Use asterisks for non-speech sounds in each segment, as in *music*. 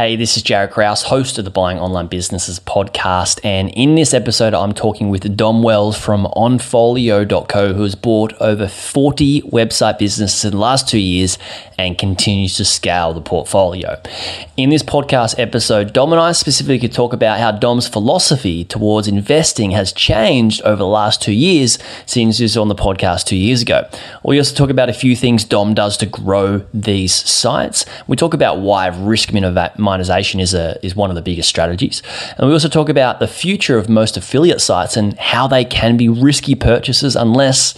Hey, this is Jared Kraus, host of the Buying Online Businesses podcast. And in this episode, I'm talking with Dom Wells from onfolio.co, who has bought over 40 website businesses in the last two years and continues to scale the portfolio. In this podcast episode, Dom and I specifically talk about how Dom's philosophy towards investing has changed over the last two years since he was on the podcast two years ago. We also talk about a few things Dom does to grow these sites. We talk about why risk minimization monetization is a is one of the biggest strategies. And we also talk about the future of most affiliate sites and how they can be risky purchases unless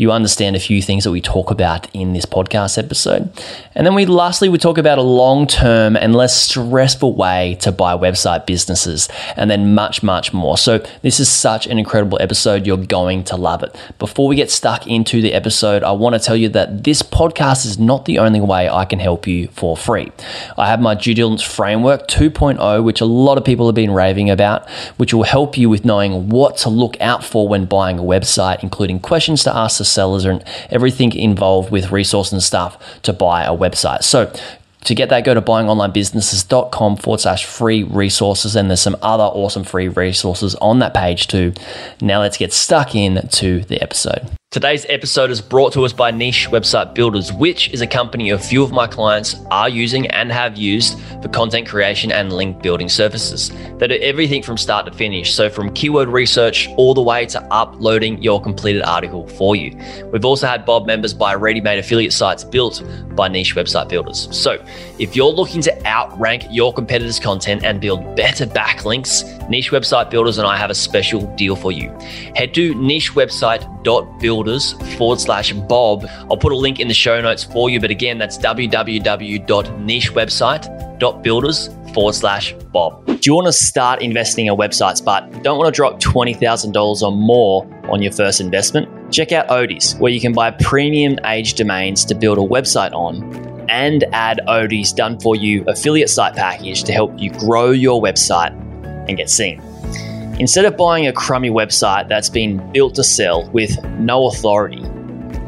you understand a few things that we talk about in this podcast episode. And then we lastly we talk about a long-term and less stressful way to buy website businesses and then much much more. So this is such an incredible episode you're going to love it. Before we get stuck into the episode, I want to tell you that this podcast is not the only way I can help you for free. I have my due diligence framework 2.0 which a lot of people have been raving about, which will help you with knowing what to look out for when buying a website, including questions to ask sellers and everything involved with resources and stuff to buy a website. So to get that, go to buyingonlinebusinesses.com forward slash free resources. And there's some other awesome free resources on that page too. Now let's get stuck into the episode. Today's episode is brought to us by Niche Website Builders, which is a company a few of my clients are using and have used for content creation and link building services. They do everything from start to finish. So, from keyword research all the way to uploading your completed article for you. We've also had Bob members buy ready made affiliate sites built by Niche Website Builders. So, if you're looking to outrank your competitors' content and build better backlinks, Niche Website Builders and I have a special deal for you. Head to nichewebsite.builders builders forward slash Bob. I'll put a link in the show notes for you. But again, that's www.nichewebsite.builders forward slash Bob. Do you want to start investing in websites but don't want to drop $20,000 or more on your first investment? Check out Odys, where you can buy premium age domains to build a website on and add Odys done for you affiliate site package to help you grow your website and get seen. Instead of buying a crummy website that's been built to sell with no authority,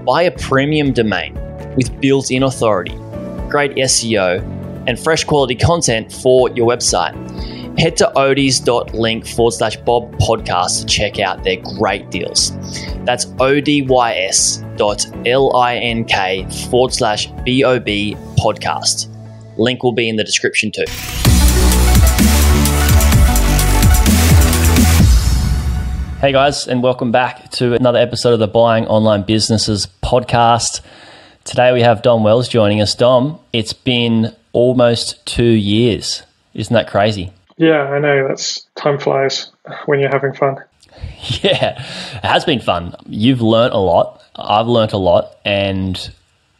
buy a premium domain with built in authority, great SEO, and fresh quality content for your website. Head to odys.link forward slash Bob podcast to check out their great deals. That's odys dot L-I-N-K forward slash B-O-B podcast. Link will be in the description too. Hey guys, and welcome back to another episode of the Buying Online Businesses podcast. Today we have Dom Wells joining us. Dom, it's been almost two years. Isn't that crazy? Yeah, I know. That's time flies when you're having fun. *laughs* Yeah, it has been fun. You've learnt a lot. I've learnt a lot, and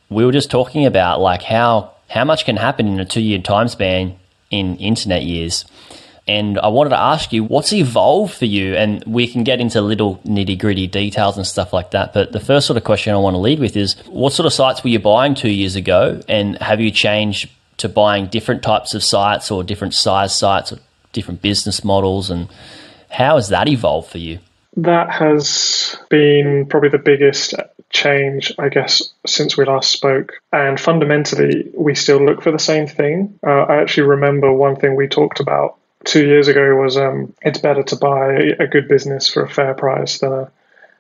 we were just talking about like how how much can happen in a two year time span in internet years. And I wanted to ask you, what's evolved for you? And we can get into little nitty gritty details and stuff like that. But the first sort of question I want to lead with is what sort of sites were you buying two years ago? And have you changed to buying different types of sites or different size sites or different business models? And how has that evolved for you? That has been probably the biggest change, I guess, since we last spoke. And fundamentally, we still look for the same thing. Uh, I actually remember one thing we talked about two years ago was um, it's better to buy a good business for a fair price than a,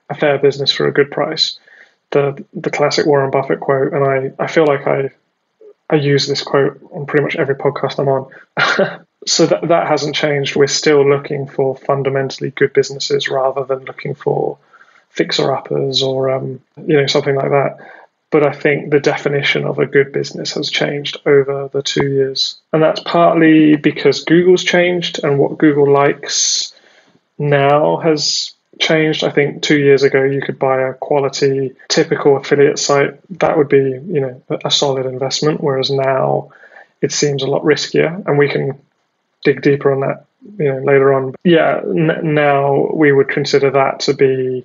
a fair business for a good price. The the classic Warren Buffett quote, and I, I feel like I I use this quote on pretty much every podcast I'm on. *laughs* so that that hasn't changed. We're still looking for fundamentally good businesses rather than looking for fixer uppers or um, you know something like that. But I think the definition of a good business has changed over the two years. And that's partly because Google's changed and what Google likes now has changed. I think two years ago you could buy a quality typical affiliate site. That would be, you know, a solid investment. Whereas now it seems a lot riskier and we can dig deeper on that you know later on. Yeah, n- now we would consider that to be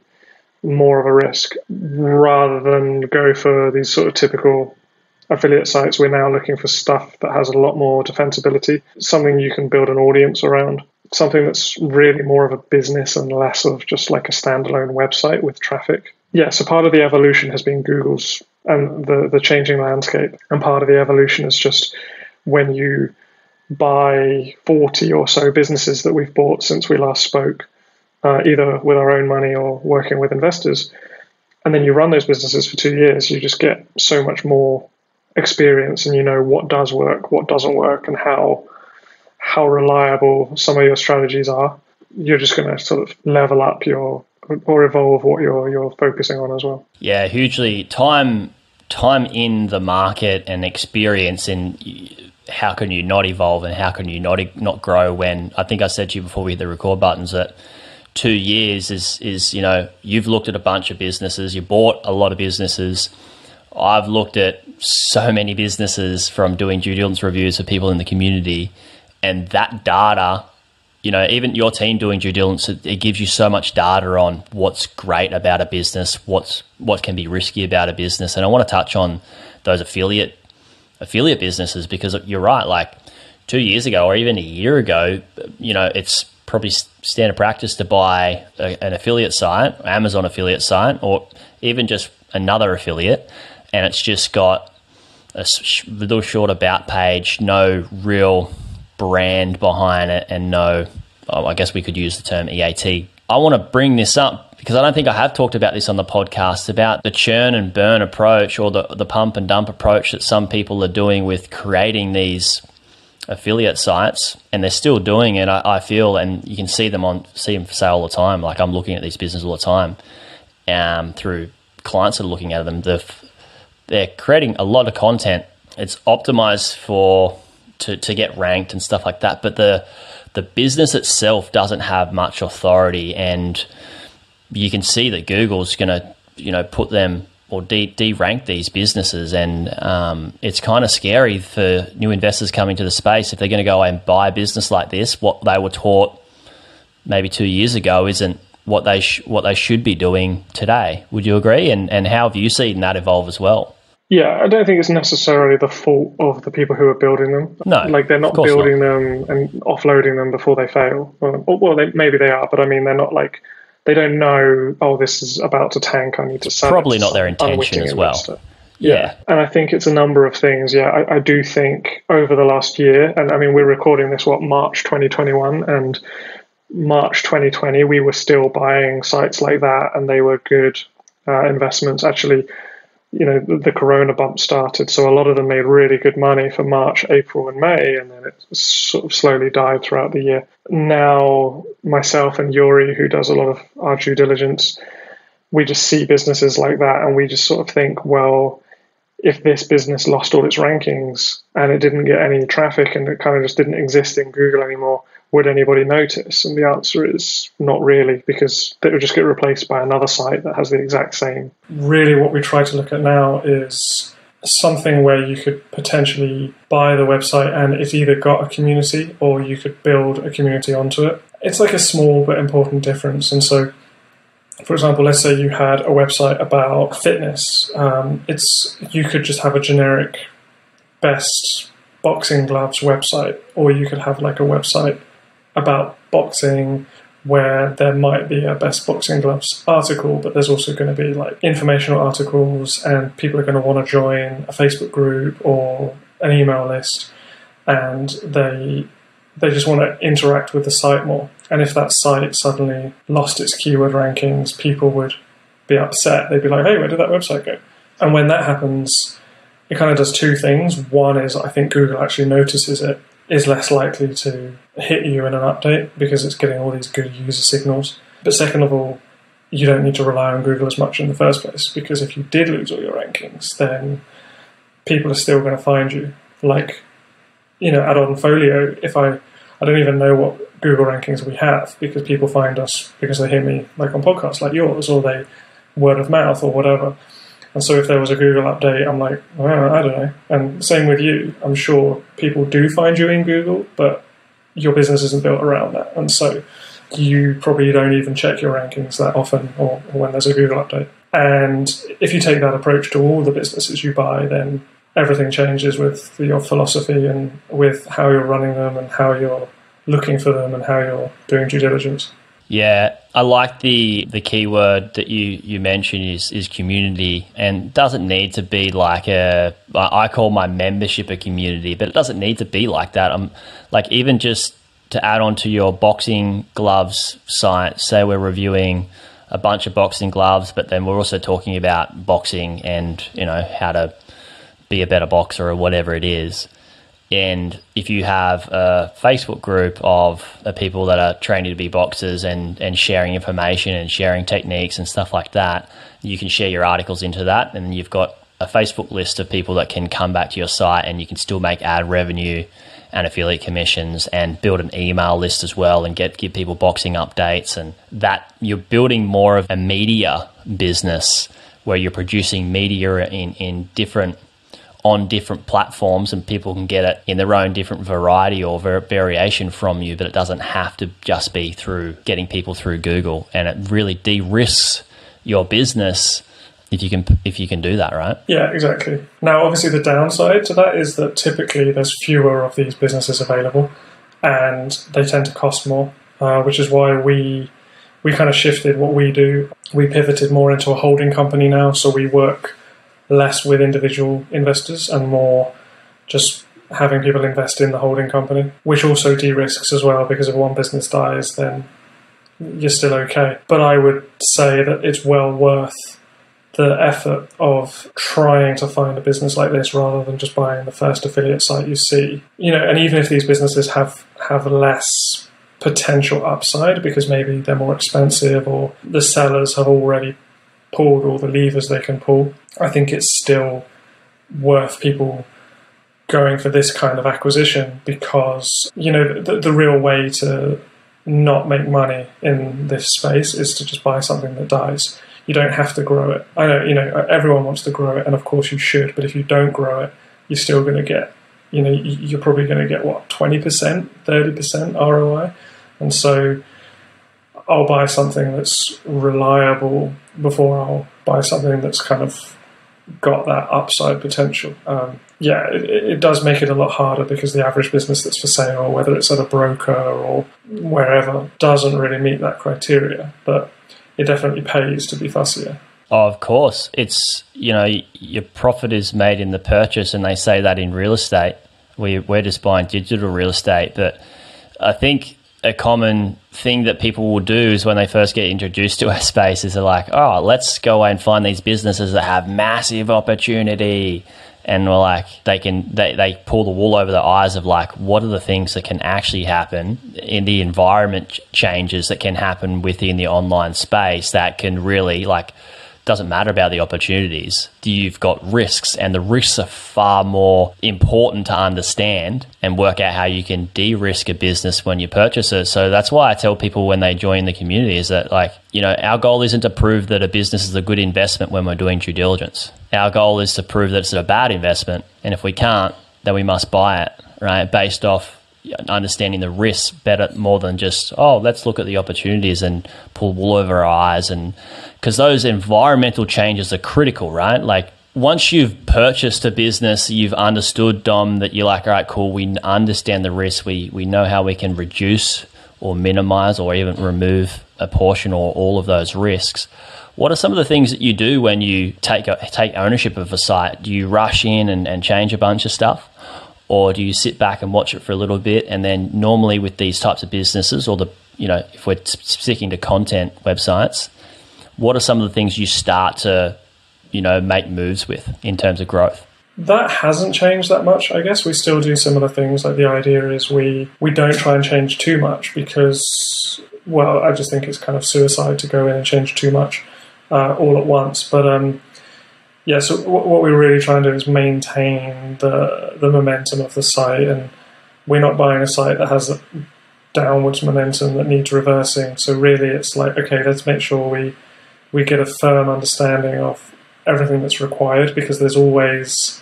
more of a risk rather than go for these sort of typical affiliate sites. We're now looking for stuff that has a lot more defensibility, something you can build an audience around, something that's really more of a business and less of just like a standalone website with traffic. Yeah, so part of the evolution has been Google's and the, the changing landscape, and part of the evolution is just when you buy 40 or so businesses that we've bought since we last spoke, uh, either with our own money or working with investors. And then you run those businesses for two years, you just get so much more experience and you know what does work, what doesn't work, and how how reliable some of your strategies are. You're just going to sort of level up your or evolve what you're you're focusing on as well. Yeah, hugely. Time time in the market and experience in how can you not evolve and how can you not not grow when I think I said to you before we hit the record buttons that two years is is you know you've looked at a bunch of businesses you bought a lot of businesses I've looked at so many businesses from doing due diligence reviews for people in the community and that data you know, even your team doing due diligence, it, it, gives you so much data on what's great about a business, what's what can be risky about a business, and I want to touch on those affiliate affiliate businesses because you're right. Like two years ago, or even a year ago, you know, it's probably standard practice to buy a, an affiliate site, Amazon affiliate site, or even just another affiliate, and it's just got a little short about page, no real brand behind it and no, oh, I guess we could use the term EAT. I want to bring this up because I don't think I have talked about this on the podcast about the churn and burn approach or the, the pump and dump approach that some people are doing with creating these affiliate sites and they're still doing it I, I, feel and you can see them on see them for sale all the time like i'm looking at these businesses all the time um, through clients that are looking at them they're, they're creating a lot of content it's optimized for to, to get ranked and stuff like that. But the the business itself doesn't have much authority, and you can see that Google's going to you know put them or de, de rank these businesses, and um, it's kind of scary for new investors coming to the space if they're going to go and buy a business like this. What they were taught maybe two years ago isn't what they sh- what they should be doing today. Would you agree? And and how have you seen that evolve as well? Yeah, I don't think it's necessarily the fault of the people who are building them. No, like they're not building not. them and offloading them before they fail. Well, well they, maybe they are, but I mean, they're not like they don't know. Oh, this is about to tank. I need to sell. It. Probably not their intention as well. Yeah. yeah. and I think it's a number of things. Yeah, I, I do think over the last year, and I mean, we're recording this what March 2021, and March 2020, we were still buying sites like that, and they were good uh, investments. Actually you know the, corona bump started so a lot of them made really good money for march april and may and then it sort of slowly died throughout the year. Now myself and yuri who does a lot of our due diligence we just see businesses like that and we just sort of think well if this business lost all its rankings and it didn't get any traffic and it kind of just didn't exist in google anymore would anybody notice? And the answer is not really, because it would just get replaced by another site that has the exact same. Really, what we try to look at now is something where you could potentially buy the website and it's either got a community or you could build a community onto it. It's like a small but important difference. And so, for example, let's say you had a website about fitness. Um, it's you could just have a generic best boxing gloves website, or you could have like a website about boxing where there might be a best boxing gloves article, but there's also going to be like informational articles, and people are going to want to join a Facebook group or an email list, and they they just want to interact with the site more. And if that site suddenly lost its keyword rankings, people would be upset. They'd be like, "Hey, where did that website go?" And when that happens, it kind of does two things. One is I think Google actually notices it is less likely to hit you in an update because it's getting all these good user signals. But second of all, you don't need to rely on Google as much in the first place because if you did lose all your rankings, then people are still going to find you. Like, you know, at Onfolio, if I, I don't even know what Google rankings we have because people find us because they hear me like on podcasts like yours or they word of mouth or whatever. And so if there was a Google update, I'm like, I don't know. And same with you. I'm sure people do find you in Google, but your business isn't built around that. And so you probably don't even check your rankings that often or, or when there's a Google update. And if you take that approach to all the businesses you buy, then everything changes with your philosophy and with how you're running them and how you're looking for them and how you're doing due diligence. Yeah, I like the the keyword that you you mentioned is is community, and doesn't need to be like a I call my membership a community, but it doesn't need to be like that. I'm like even just to add on to your boxing gloves site. Say we're reviewing a bunch of boxing gloves, but then we're also talking about boxing and you know how to be a better boxer or whatever it is. And if you have a Facebook group of people that are training to be boxers and, and sharing information and sharing techniques and stuff like that, you can share your articles into that. And you've got a Facebook list of people that can come back to your site and you can still make ad revenue and affiliate commissions and build an email list as well and get give people boxing updates and that you're building more of a media business where you're producing media in, in different on different platforms and people can get it in their own different variety or variation from you, but it doesn't have to just be through getting people through Google. And it really de risks your business if you can if you can do that right? Yeah exactly. Now obviously the downside to that is that typically there's fewer of these businesses available and they tend to cost more uh, which is why we we kind of shifted what we do. We pivoted more into a holding company now so we work less with individual investors and more just having people invest in the holding company, which also de risks as well because if one business dies, then you're still okay. But I would say that it's well worth the effort of trying to find a business like this rather than just buying the first affiliate site you see. You know, and even if these businesses have have less potential upside because maybe they're more expensive or the sellers have already pulled all the levers they can pull, I think it's still worth people going for this kind of acquisition because you know the, the real way to not make money in this space is to just buy something that dies. You don't have to grow it. I know you know everyone wants to grow it, and of course you should. But if you don't grow it, you're still going to get you know you're probably going to get what twenty percent, thirty percent ROI, and so I'll buy something that's reliable before I'll buy something that's kind of got that upside potential. Um, yeah, it, it, does make it a lot harder because the average business that's for sale, whether it's at a broker or wherever, doesn't really meet that criteria. But it definitely pays to be fussier. Of course. It's, you know, your profit is made in the purchase, and they say that in real estate. We, we're just buying digital real estate. But I think a common thing that people will do is when they first get introduced to our space is they're like, oh, let's go away and find these businesses that have massive opportunity. And we're like, they can, they, they pull the wool over the eyes of like, what are the things that can actually happen in the environment changes that can happen within the online space that can really like doesn't matter about the opportunities. You've got risks, and the risks are far more important to understand and work out how you can de-risk a business when you purchase it. So that's why I tell people when they join the community is that like, you know, our goal isn't to prove that a business is a good investment when we're doing due diligence. Our goal is to prove that it's a bad investment, and if we can't, then we must buy it, right? Based off Uh, understanding the risks better more than just oh let's look at the opportunities and pull wool over our eyes. And because those environmental changes are critical right? Like once you've purchased a business you've understood dom that you're like all right cool we understand the risk. We we know how we can reduce or minimize or even remove a portion or all of those risks. What are some of the things that you do when you take take ownership of a site? Do you rush in and, and change a bunch of stuff or do you sit back and watch it for a little bit? And then normally with these types of businesses or the you know if we're sticking to content websites what are some of the things you start to you know make moves with in terms of growth? That hasn't changed that much i guess. We still do similar things. Like the idea is we we don't try and change too much because well i just think it's kind of suicide to go in and change too much uh, all at once. But um yeah, so what we're really trying to do is maintain the the momentum of the site, and we're not buying a site that has a downwards momentum that needs reversing. So really, it's like okay, let's make sure we we get a firm understanding of everything that's required because there's always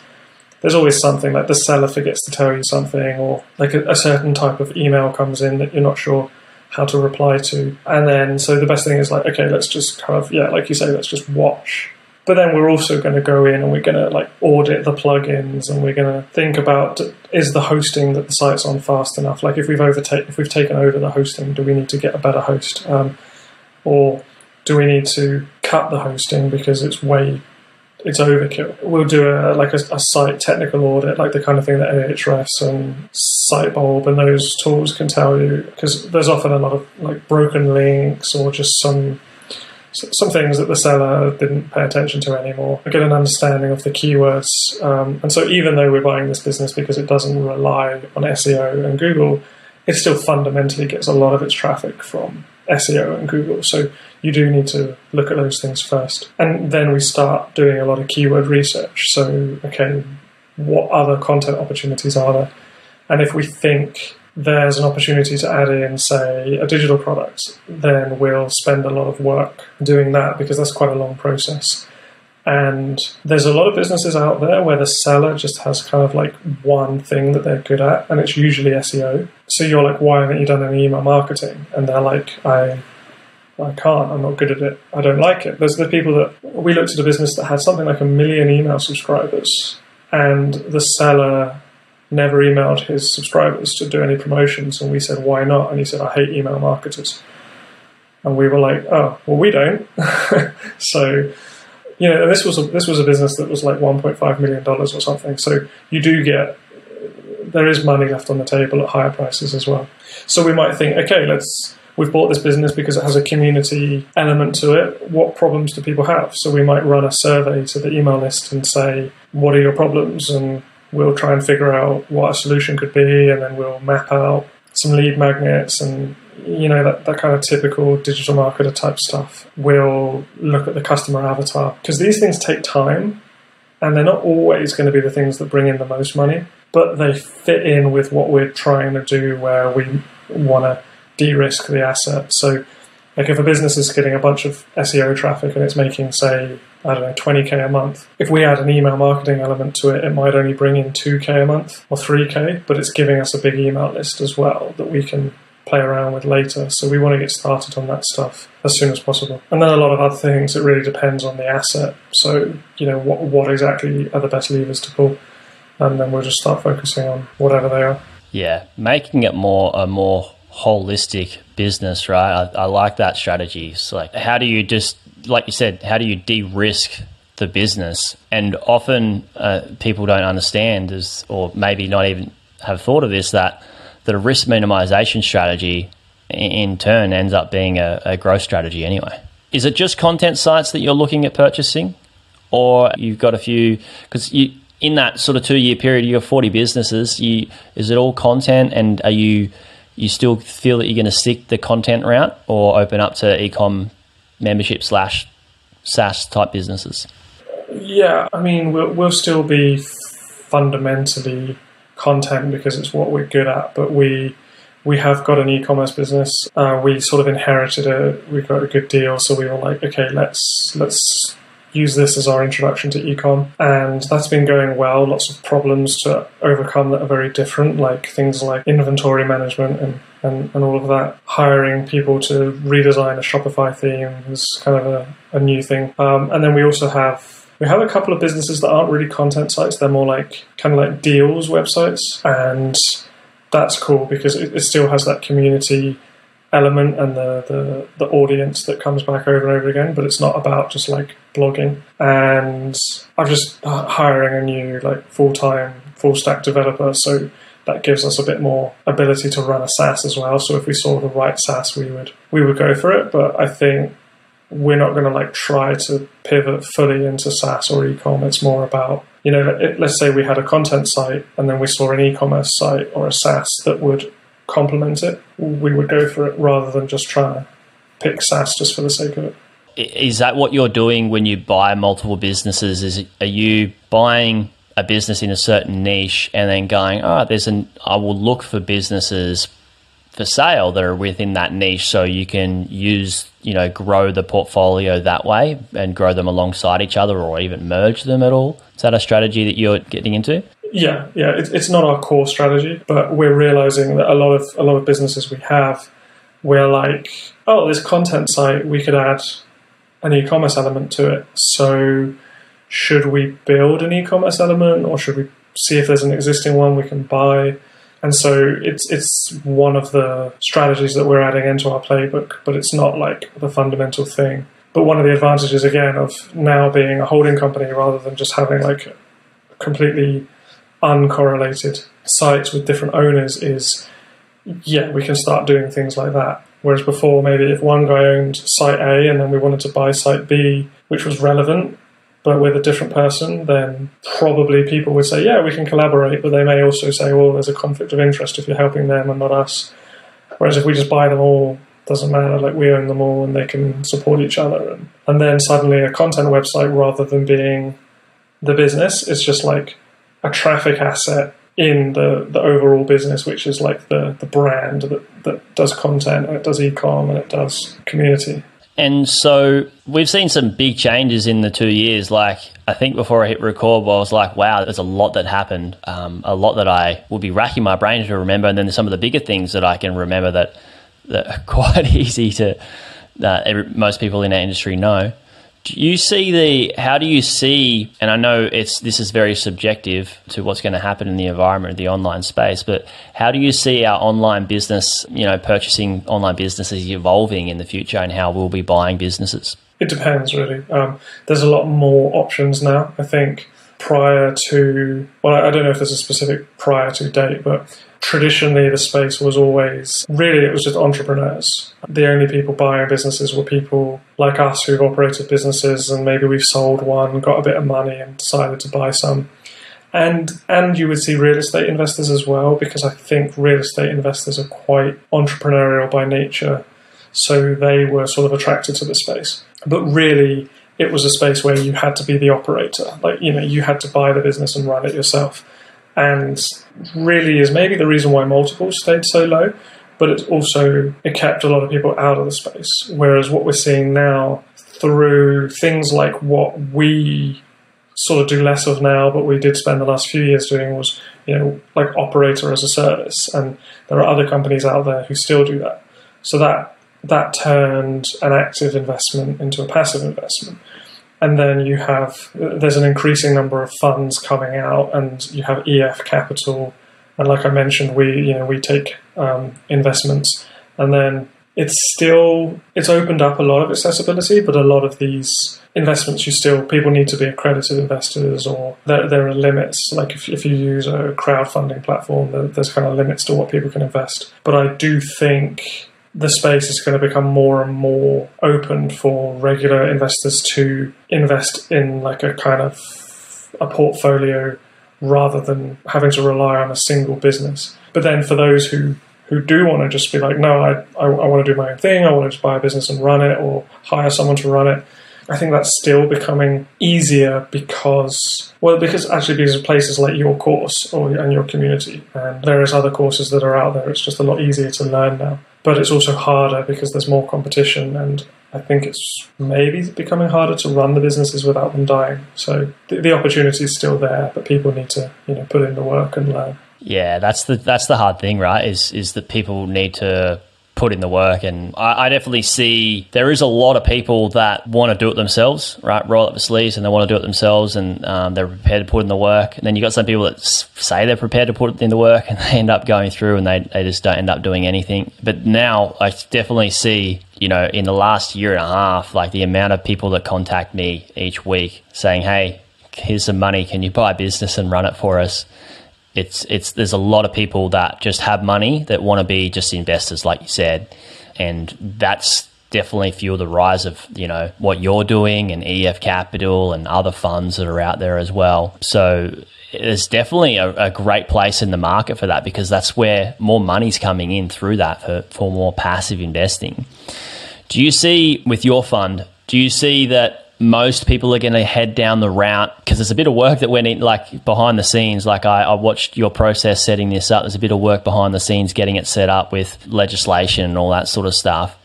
there's always something like the seller forgets to tell you something or like a, a, certain type of email comes in that you're not sure how to reply to and then so the best thing is like okay let's just kind of yeah like you say let's just watch But then we're also going to go in and we're going to like audit the plugins and we're going to think about is the hosting that the site's on fast enough? Like if we've overtaken if we've taken over the hosting, do we need to get a better host, um, or do we need to cut the hosting because it's way it's overkill. We'll do a like a, a, site technical audit, like the kind of thing that Ahrefs and Sitebulb and those tools can tell you, because there's often a lot of like broken links or just some some things that the seller didn't pay attention to anymore. I get an understanding of the keywords, um, and so even though we're buying this business because it doesn't rely on SEO and Google, it still fundamentally gets a lot of its traffic from SEO and Google. So you do need to look at those things first. And then we start doing a lot of keyword research. So, okay, what other content opportunities are there? And if we think there's an opportunity to add in, say, a digital product, then we'll spend a lot of work doing that because that's quite a long process. And there's a lot of businesses out there where the seller just has kind of like one thing that they're good at, and it's usually SEO. So you're like, why haven't you done any email marketing? And they're like, I I can't, I'm not good at it, I don't like it. There's the people that we looked at a business that had something like a million email subscribers, and the seller never emailed his subscribers to do any promotions. And we said, why not? And he said, I hate email marketers. And we were like, oh, well, we don't. *laughs* so, you know, this was a, this was a business that was like 1.5 million dollars or something. So you do get there is money left on the table at higher prices as well. So we might think, okay, let's we've bought this business because it has a community element to it. What problems do people have? So we might run a survey to the email list and say, what are your problems? And we'll try and figure out what a solution could be, and then we'll map out some lead magnets and you know that, that kind of typical digital marketer type stuff. We'll look at the customer avatar because these things take time and they're not always going to be the things that bring in the most money, but they fit in with what we're trying to do where we want to de-risk the asset. So, like if a business is getting a bunch of SEO traffic and it's making, say, I don't know, 20k a month, if we add an email marketing element to it, it might only bring in 2k a month or 3k, but it's giving us a big email list as well that we can play around with later. So we want to get started on that stuff as soon as possible. And then a lot of other things, it really depends on the asset. So, you know, what, what exactly are the best levers to pull? And then we'll just start focusing on whatever they are. Yeah, making it more a more holistic business, right? I, I like that strategy. So, like, how do you just, like you said, how do you de-risk the business? And often uh, people don't understand, is, or maybe not even have thought of this, that the risk minimization strategy in turn ends up being a, a growth strategy anyway. Is it just content sites that you're looking at purchasing, or you've got a few? Because you in that sort of two year period, you have 40 businesses. You, is it all content, and are you you still feel that you're going to stick the content route or open up to ecom membership slash SaaS type businesses? Yeah, I mean, we'll, we'll still be fundamentally content because it's what we're good at, but we we have got an e-commerce business. Uh, we sort of inherited it. We got a good deal, so we were like, okay, let's let's use this as our introduction to ecom. And that's been going well. Lots of problems to overcome that are very different, like things like inventory management and, and, and all of that. Hiring people to redesign a Shopify theme is kind of a, a new thing. Um, and then we also have we have a couple of businesses that aren't really content sites. They're more like kind of like deals websites. And that's cool because it, it still has that community element and the, the, the audience that comes back over and over again, but it's not about just like blogging. And I'm just hiring a new like full time full stack developer, so that gives us a bit more ability to run a SaaS as well. So if we saw the right SaaS, we would we would go for it. But I think we're not going to like try to pivot fully into SaaS or ecom. It's more about you know, let's say we had a content site and then we saw an e-commerce site or a SaaS that would complement it, we would go for it rather than just try to pick SaaS just for the sake of it. Is that what you're doing when you buy multiple businesses? Is it, are you buying a business in a certain niche and then going, oh, there's an I will look for businesses for sale that are within that niche so you can use you know grow the portfolio that way and grow them alongside each other or even merge them at all is that a strategy that you're getting into yeah, yeah, it's, it's not our core strategy, but we're realizing that a lot of a lot of businesses we have, we're like, oh, this content site, we could add an e-commerce element to it. So should we build an e-commerce element or should we see if there's an existing one we can buy? And so it's it's one of the strategies that we're adding into our playbook, but it's not like the fundamental thing. But one of the advantages again of now being a holding company rather than just having like completely uncorrelated sites with different owners is yeah, we can start doing things like that. Whereas before, maybe if one guy owned site A and then we wanted to buy site B, which was relevant, but with a different person, then probably people would say, yeah, we can collaborate, but they may also say, well, there's a conflict of interest if you're helping them and not us. Whereas if we just buy them all, doesn't matter, like we own them all and they can support each other. And, and then suddenly a content website, rather than being the business, is just like a traffic asset in the, the overall business, which is like the, the brand that, that does content and it does e-com and it does community. And so we've seen some big changes in the two years. Like I think before I hit record, I was like, "Wow, there's a lot that happened. Um, a lot that I will be racking my brain to remember." And then some of the bigger things that I can remember that that are *laughs* quite easy to that every, most people in our industry know. Do you see the? How do you see? And I know it's this is very subjective to what's going to happen in the environment, the online space. But how do you see our online business? You know, purchasing online businesses evolving in the future, and how we'll be buying businesses. It depends, really. Um, there's a lot more options now. I think prior to well, I don't know if there's a specific prior to date, but traditionally the space was always really it was just entrepreneurs. The only people buying businesses were people like us who've operated businesses and maybe we've sold one, got a bit of money and decided to buy some. And and you would see real estate investors as well because I think real estate investors are quite entrepreneurial by nature. So they were sort of attracted to the space. But really it was a space where you had to be the operator. Like, you know, you had to buy the business and run it yourself and really is maybe the reason why multiples stayed so low. But it's also it kept a lot of people out of the space. Whereas what we're seeing now through things like what we sort of do less of now, but we did spend the last few years doing was, you know, like operator as a service. And there are other companies out there who still do that. So that that turned an active investment into a passive investment and then you have there's an increasing number of funds coming out, and you have EF Capital, and like I mentioned, we you know we take um, investments, and then it's still it's opened up a lot of accessibility, but a lot of these investments you still people need to be accredited investors, or there, there are limits. Like if, if you use a crowdfunding platform, there's kind of limits to what people can invest. But I do think the space is going to become more and more open for regular investors to invest in like a kind of a portfolio rather than having to rely on a single business. But then for those who who do want to just be like, no, I, I, I want to do my own thing, I want to just buy a business and run it or hire someone to run it, I think that's still becoming easier because, well, because actually because of places like your course or and your community and various other courses that are out there, it's just a lot easier to learn now. But it's also harder because there's more competition, and I think it's maybe becoming harder to run the businesses without them dying. So the, the opportunity is still there, but people need to you know put in the work and learn. Yeah, that's the that's the hard thing, right? Is is that people need to put in the work. And I, I, definitely see there is a lot of people that want to do it themselves, right? Roll up the sleeves and they want to do it themselves and um, they're prepared to put in the work. And then you've got some people that say they're prepared to put in the work and *laughs* they end up going through and they, they just don't end up doing anything. But now I definitely see, you know, in the last year and a half, like the amount of people that contact me each week saying, hey, here's some money. Can you buy a business and run it for us? It's it's there's a lot of people that just have money that want to be just investors, like you said, and that's definitely fuel the rise of you know what you're doing and EF Capital and other funds that are out there as well. So there's definitely a, a, great place in the market for that because that's where more money's coming in through that for, for more passive investing. Do you see with your fund? Do you see that most people are going to head down the route because there's a bit of work that went in, like behind the scenes. Like I, I, watched your process setting this up. There's a bit of work behind the scenes getting it set up with legislation and all that sort of stuff.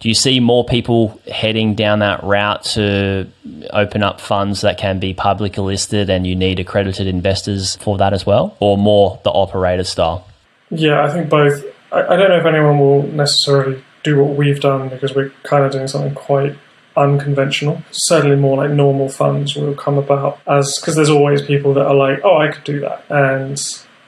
Do you see more people heading down that route to open up funds that can be publicly listed and you need accredited investors for that as well, or more the operator style? Yeah, I think both. I, I don't know if anyone will necessarily do what we've done because we're kind of doing something quite unconventional. Certainly, more like normal funds will come about as because there's always people that are like, oh, I could do that, and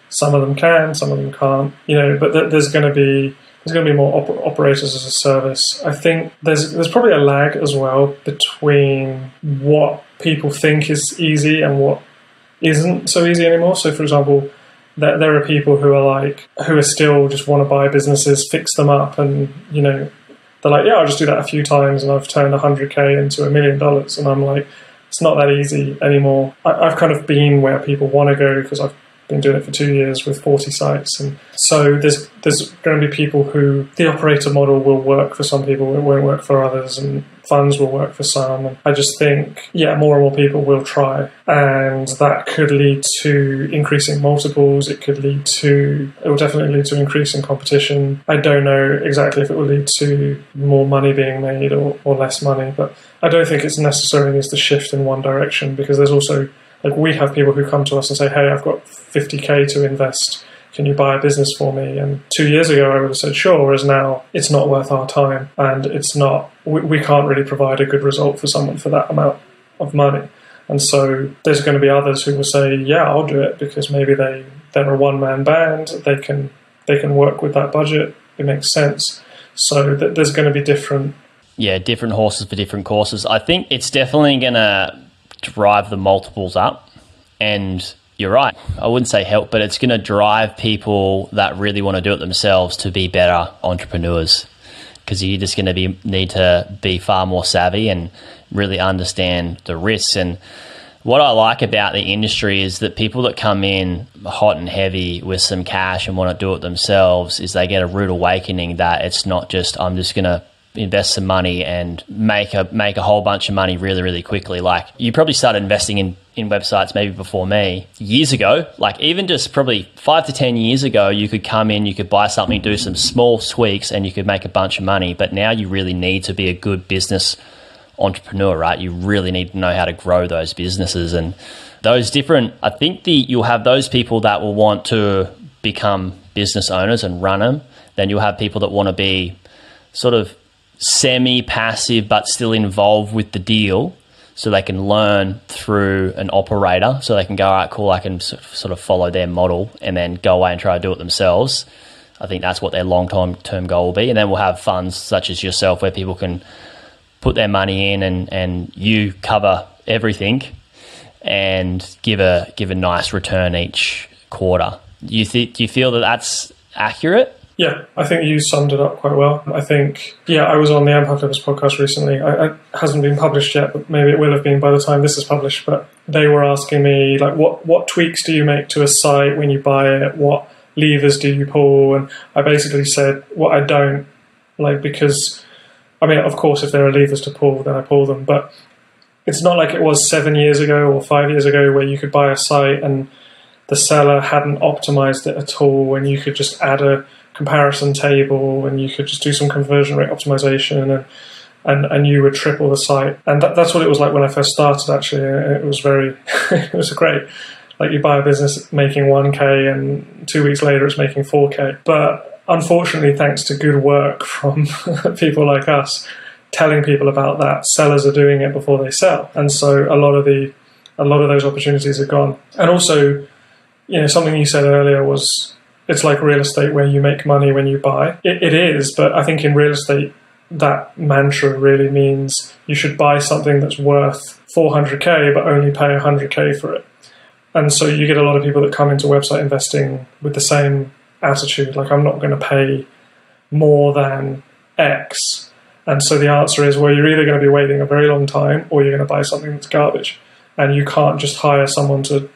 some of them can, some of them can't. You know, but th- there's going to be there's going to be more op- operators as a service. I think there's there's probably a lag as well between what people think is easy and what isn't so easy anymore. So, for example, there, there are people who are like who are still just want to buy businesses, fix them up, and you know they're like, yeah, I'll just do that a few times, and I've turned 100k into a million dollars, and I'm like, it's not that easy anymore. I, I've kind of been where people want to go because I've been doing it for two years with 40 sites. And so there's there's going to be people who the operator model will work for some people, it won't work for others, and funds will work for some. And I just think, yeah, more and more people will try. And that could lead to increasing multiples. It could lead to, it will definitely lead to increasing competition. I don't know exactly if it will lead to more money being made or, or less money, but I don't think it's necessarily needs to shift in one direction because there's also like we have people who come to us and say, "Hey, I've got 50k to invest. Can you buy a business for me?" And two years ago, I would have said sure. Whereas now, it's not worth our time, and it's not. We, we can't really provide a good result for someone for that amount of money. And so there's going to be others who will say, "Yeah, I'll do it," because maybe they they're a one man band. They can they can work with that budget. It makes sense. So th- there's going to be different. Yeah, different horses for different courses. I think it's definitely going to drive the multiples up. And you're right. I wouldn't say help, but it's going to drive people that really want to do it themselves to be better entrepreneurs because you're just going to be need to be far more savvy and really understand the risks. And what I like about the industry is that people that come in hot and heavy with some cash and want to do it themselves is they get a rude awakening that it's not just I'm just going to invest some money and make a make a whole bunch of money really really quickly. Like you probably started investing in in websites maybe before me. Years ago like even just probably 5 to 10 years ago you could come in you could buy something do some small tweaks and you could make a bunch of money. But now you really need to be a good business entrepreneur right? You really need to know how to grow those businesses. And those different i think the you'll have those people that will want to become business owners and run them then you'll have people that want to be sort of semi passive but still involved with the deal so they can learn through an operator so they can go, all right, cool, I can sort of follow their model and then go away and try to do it themselves. I think that's what their long term goal will be. And then we'll have funds such as yourself where people can put their money in and, and you cover everything and give a give a nice return each quarter. Do you, th- do you feel that that's accurate? Yeah, I think you summed it up quite well. I think, yeah, I was on the Empire Flippers podcast recently. I, it hasn't been published yet, but maybe it will have been by the time this is published. But they were asking me, like, what, what tweaks do you make to a site when you buy it? What levers do you pull? And I basically said, what I don't, like, because, I mean, of course, if there are levers to pull, then I pull them. But it's not like it was seven years ago or five years ago where you could buy a site and the seller hadn't optimized it at all and you could just add a comparison table and you could just do some conversion rate optimization and and, and you would triple the site. And that, that's what it was like when I first started actually. It was very *laughs* it was great. Like you buy a business making 1k and two weeks later it's making 4k. But unfortunately, thanks to good work from *laughs* people like us telling people about that, sellers are doing it before they sell. And so a lot of the a lot of those opportunities are gone. And also, you know, something you said earlier was it's like real estate where you make money when you buy. It, it is, but I think in real estate, that mantra really means you should buy something that's worth 400k but only pay 100k for it. And so you get a lot of people that come into website investing with the same attitude like, I'm not going to pay more than X. And so the answer is, well, you're either going to be waiting a very long time or you're going to buy something that's garbage. And you can't just hire someone to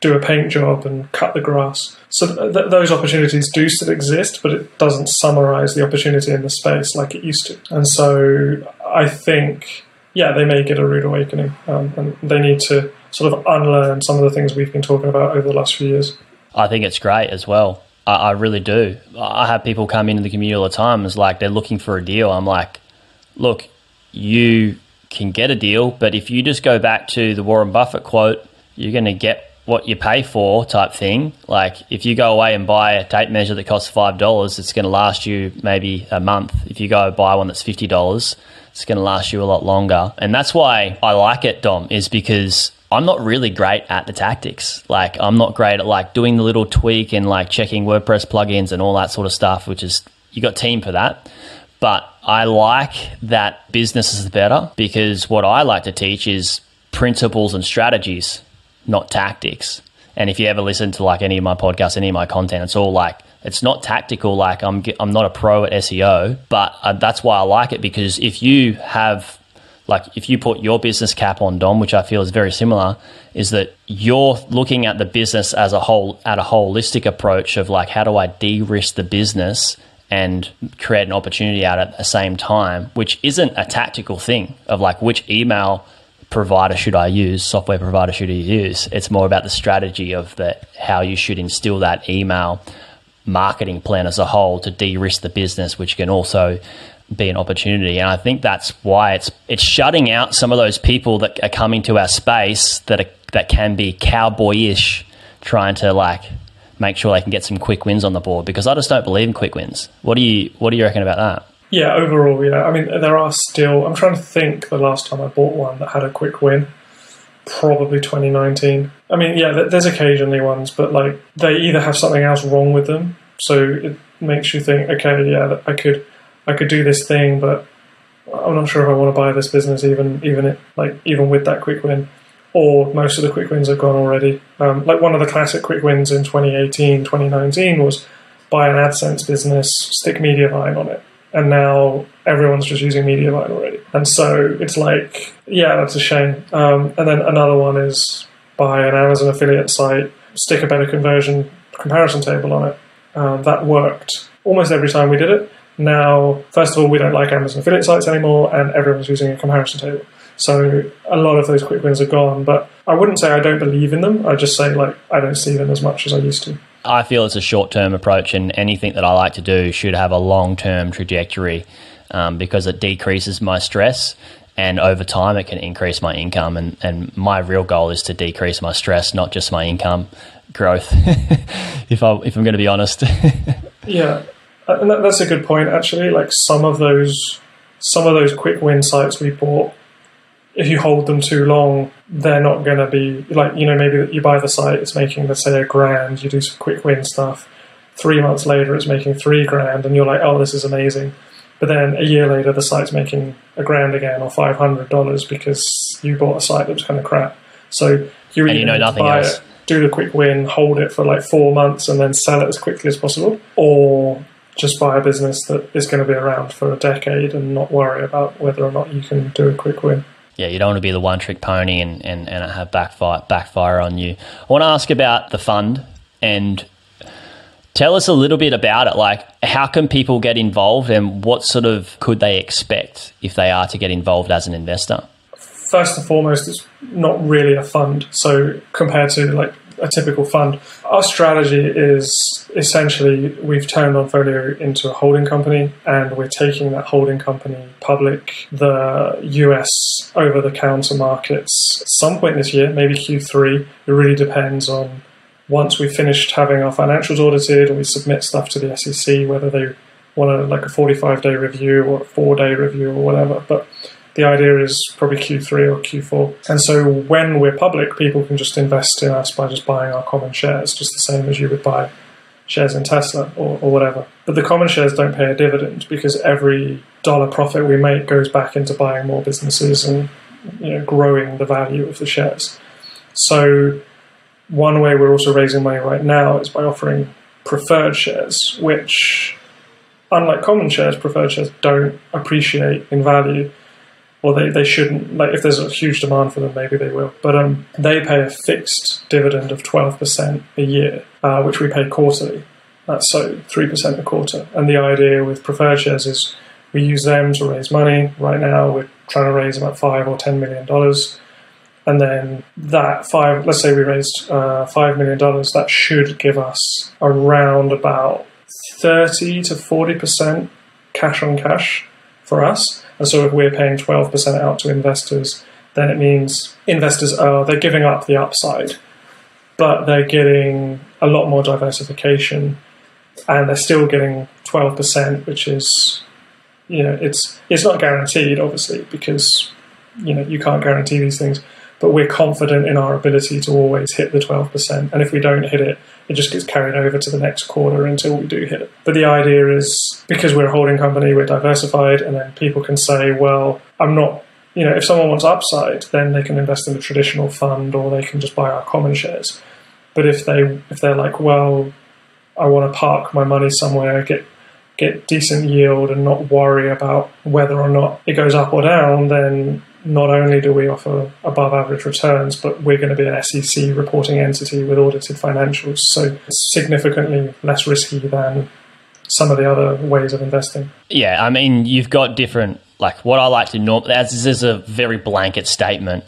do a paint job and cut the grass. So th- those opportunities do still exist, but it doesn't summarize the opportunity in the space like it used to. And so I think, yeah, they may get a rude awakening, um, and they need to sort of unlearn some of the things we've been talking about over the last few years. I think it's great as well. I, I really do. I have people come into the community all the time. It's like they're looking for a deal. I'm like, look, you can get a deal, but if you just go back to the Warren Buffett quote, you're going to get what you pay for type thing. Like if you go away and buy a tape measure that costs five dollars, it's going to last you maybe a month. If you go buy one that's fifty dollars, it's going to last you a lot longer. And that's why I like it, Dom, is because I'm not really great at the tactics. Like I'm not great at like doing the little tweak and like checking WordPress plugins and all that sort of stuff, which is you got team for that. But I like that business is better because what I like to teach is principles and strategies, not tactics. And if you ever listen to like any of my podcasts, any of my content, it's all like it's not tactical. Like I'm I'm not a pro at SEO, but uh, that's why I like it because if you have like if you put your business cap on Dom, which I feel is very similar, is that you're looking at the business as a whole at a holistic approach of like how do I de-risk the business and create an opportunity out at the same time, which isn't a tactical thing of like which email provider should I use, software provider should you use. It's more about the strategy of the how you should instill that email marketing plan as a whole to de-risk the business, which can also be an opportunity. And I think that's why it's it's shutting out some of those people that are coming to our space that are, that can be cowboyish, trying to like make sure they can get some quick wins on the board. Because I just don't believe in quick wins. What do you What do you reckon about that? Yeah, overall, yeah. I mean, there are still. I'm trying to think the last time I bought one that had a quick win. Probably 2019. I mean, yeah, there's occasionally ones, but like they either have something else wrong with them, so it makes you think, okay, yeah, I could, I could do this thing, but I'm not sure if I want to buy this business, even, even it, like even with that quick win. Or most of the quick wins have gone already. Um, like one of the classic quick wins in 2018, 2019 was buy an AdSense business, stick Media Mediavine on it and now everyone's just using Mediavine already. And so it's like, yeah, that's a shame. Um, and then another one is buy an Amazon affiliate site, stick a better conversion comparison table on it. Um, that worked almost every time we did it. Now, first of all, we don't like Amazon affiliate sites anymore, and everyone's using a comparison table. So a lot of those quick wins are gone. But I wouldn't say I don't believe in them. I just say like I don't see them as much as I used to. I feel it's a short term approach, and anything that I like to do should have a long term trajectory um, because it decreases my stress. And over time, it can increase my income. And, and my real goal is to decrease my stress, not just my income growth, *laughs* if, I, if I'm going to be honest. *laughs* yeah. And that, that's a good point, actually. Like some of those, some of those quick win sites we bought if you hold them too long, they're not going to be like you know maybe you buy the site, it's making let's say a grand, you do some quick win stuff. Three months later, it's making three grand, and you're like, oh, this is amazing. But then a year later, the site's making a grand again or five hundred dollars because you bought a site that was kind of crap. So you really you know nothing else. It, do the quick win, hold it for like four months, and then sell it as quickly as possible, or just buy a business that is going to be around for a decade and not worry about whether or not you can do a quick win yeah, you don't want to be the one trick pony and, and, and have backfire, backfire on you. I want to ask about the fund and tell us a little bit about it. Like, how can people get involved and what sort of could they expect if they are to get involved as an investor? First and foremost, it's not really a fund. So, compared to like a typical fund. Our strategy is essentially we've turned Onfolio into a holding company and we're taking that holding company public. The US over the counter markets some point this year, maybe Q3. It really depends on once we've finished having our financials audited and we submit stuff to the SEC, whether they want a, like a 45 day review or a four day review or whatever. But the idea is probably Q3 or Q4. And so when we're public, people can just invest in us by just buying our common shares, just the same as you would buy shares in Tesla or, or whatever. But the common shares don't pay a dividend because every dollar profit we make goes back into buying more businesses and you know, growing the value of the shares. So one way we're also raising money right now is by offering preferred shares, which unlike common shares, preferred shares don't appreciate in value or they, they shouldn't. Like if there's a huge demand for them, maybe they will. But um, they pay a fixed dividend of twelve percent a year, uh, which we pay quarterly. That's so three percent a quarter. And the idea with preferred shares is we use them to raise money. Right now, we're trying to raise about five or ten million dollars. And then that five, let's say we raised uh, five million dollars, that should give us around about thirty to forty percent cash on cash for us. And so if we're paying 12% out to investors, then it means investors are they're giving up the upside, but they're getting a lot more diversification and they're still getting 12%, which is, you know, it's, it's not guaranteed, obviously, because, you know, you can't guarantee these things, but we're confident in our ability to always hit the 12%. And if we don't hit it, it just gets carried over to the next quarter until we do hit it. But the idea is because we're a holding company, we're diversified, and then people can say, well, I'm not, you know, if someone wants upside, then they can invest in a traditional fund or they can just buy our common shares. But if they if they're like, well, I want to park my money somewhere, get get decent yield, and not worry about whether or not it goes up or down, then not only do we offer above average returns, but we're going to be an SEC reporting entity with audited financials. So it's significantly less risky than some of the other ways of investing. Yeah, I mean, you've got different, like what I like to norm, as this is a very blanket statement.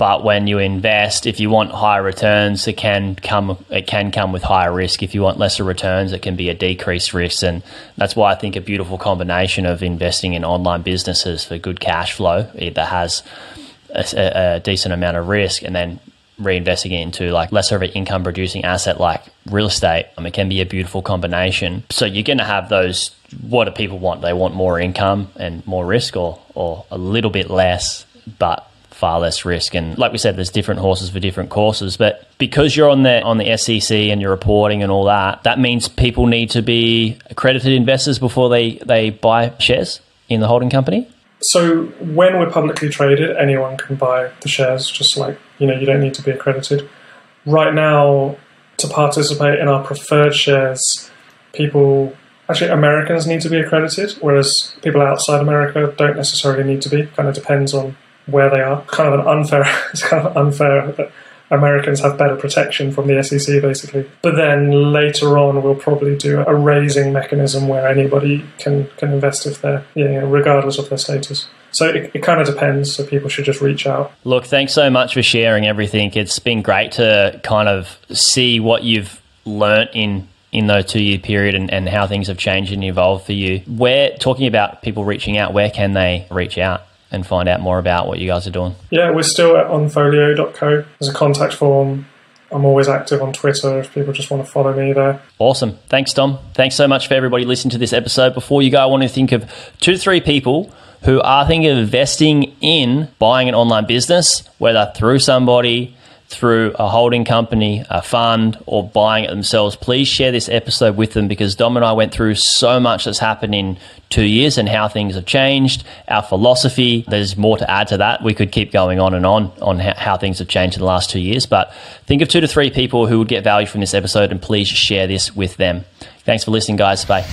But when you invest, if you want higher returns, it can come it can come with higher risk. If you want lesser returns, it can be a decreased risk, and that's why I think a beautiful combination of investing in online businesses for good cash flow that has a, a decent amount of risk, and then reinvesting it into like lesser of an income producing asset like real estate. I mean, it can be a beautiful combination. So you're going to have those. What do people want? They want more income and more risk, or or a little bit less, but far less risk. And like we said, there's different horses for different courses. But because you're on the on the SEC and you're reporting and all that, that means people need to be accredited investors before they they buy shares in the holding company. So when we're publicly traded, anyone can buy the shares. Just like you know, you don't need to be accredited. Right now, to participate in our preferred shares, people actually Americans need to be accredited, whereas people outside America don't necessarily need to be. Kind of depends on where they are. Kind of an unfair. *laughs* It's kind of unfair that Americans have better protection from the SEC, basically. But then later on, we'll probably do a raising mechanism where anybody can can invest if they're, regardless of their status. So it, it kind of depends. So people should just reach out. Look, thanks so much for sharing everything. It's been great to kind of see what you've learnt in in those two year period and, and how things have changed and evolved for you. We're talking about people reaching out. Where can they reach out? And find out more about what you guys are doing? Yeah, we're still at onfolio.co. There's a contact form. I'm always active on Twitter if people just want to follow me there. Awesome. Thanks, Dom. Thanks so much for everybody listening to this episode. Before you go, I want to think of two to three people who are thinking of investing in buying an online business, whether through somebody, through a holding company, a fund, or buying it themselves, please share this episode with them because Dom and I went through so much that's happened in two years and how things have changed, our philosophy. There's more to add to that. We could keep going on and on on how things have changed in the last two years, but think of two to three people who would get value from this episode and please share this with them. Thanks for listening, guys. Bye.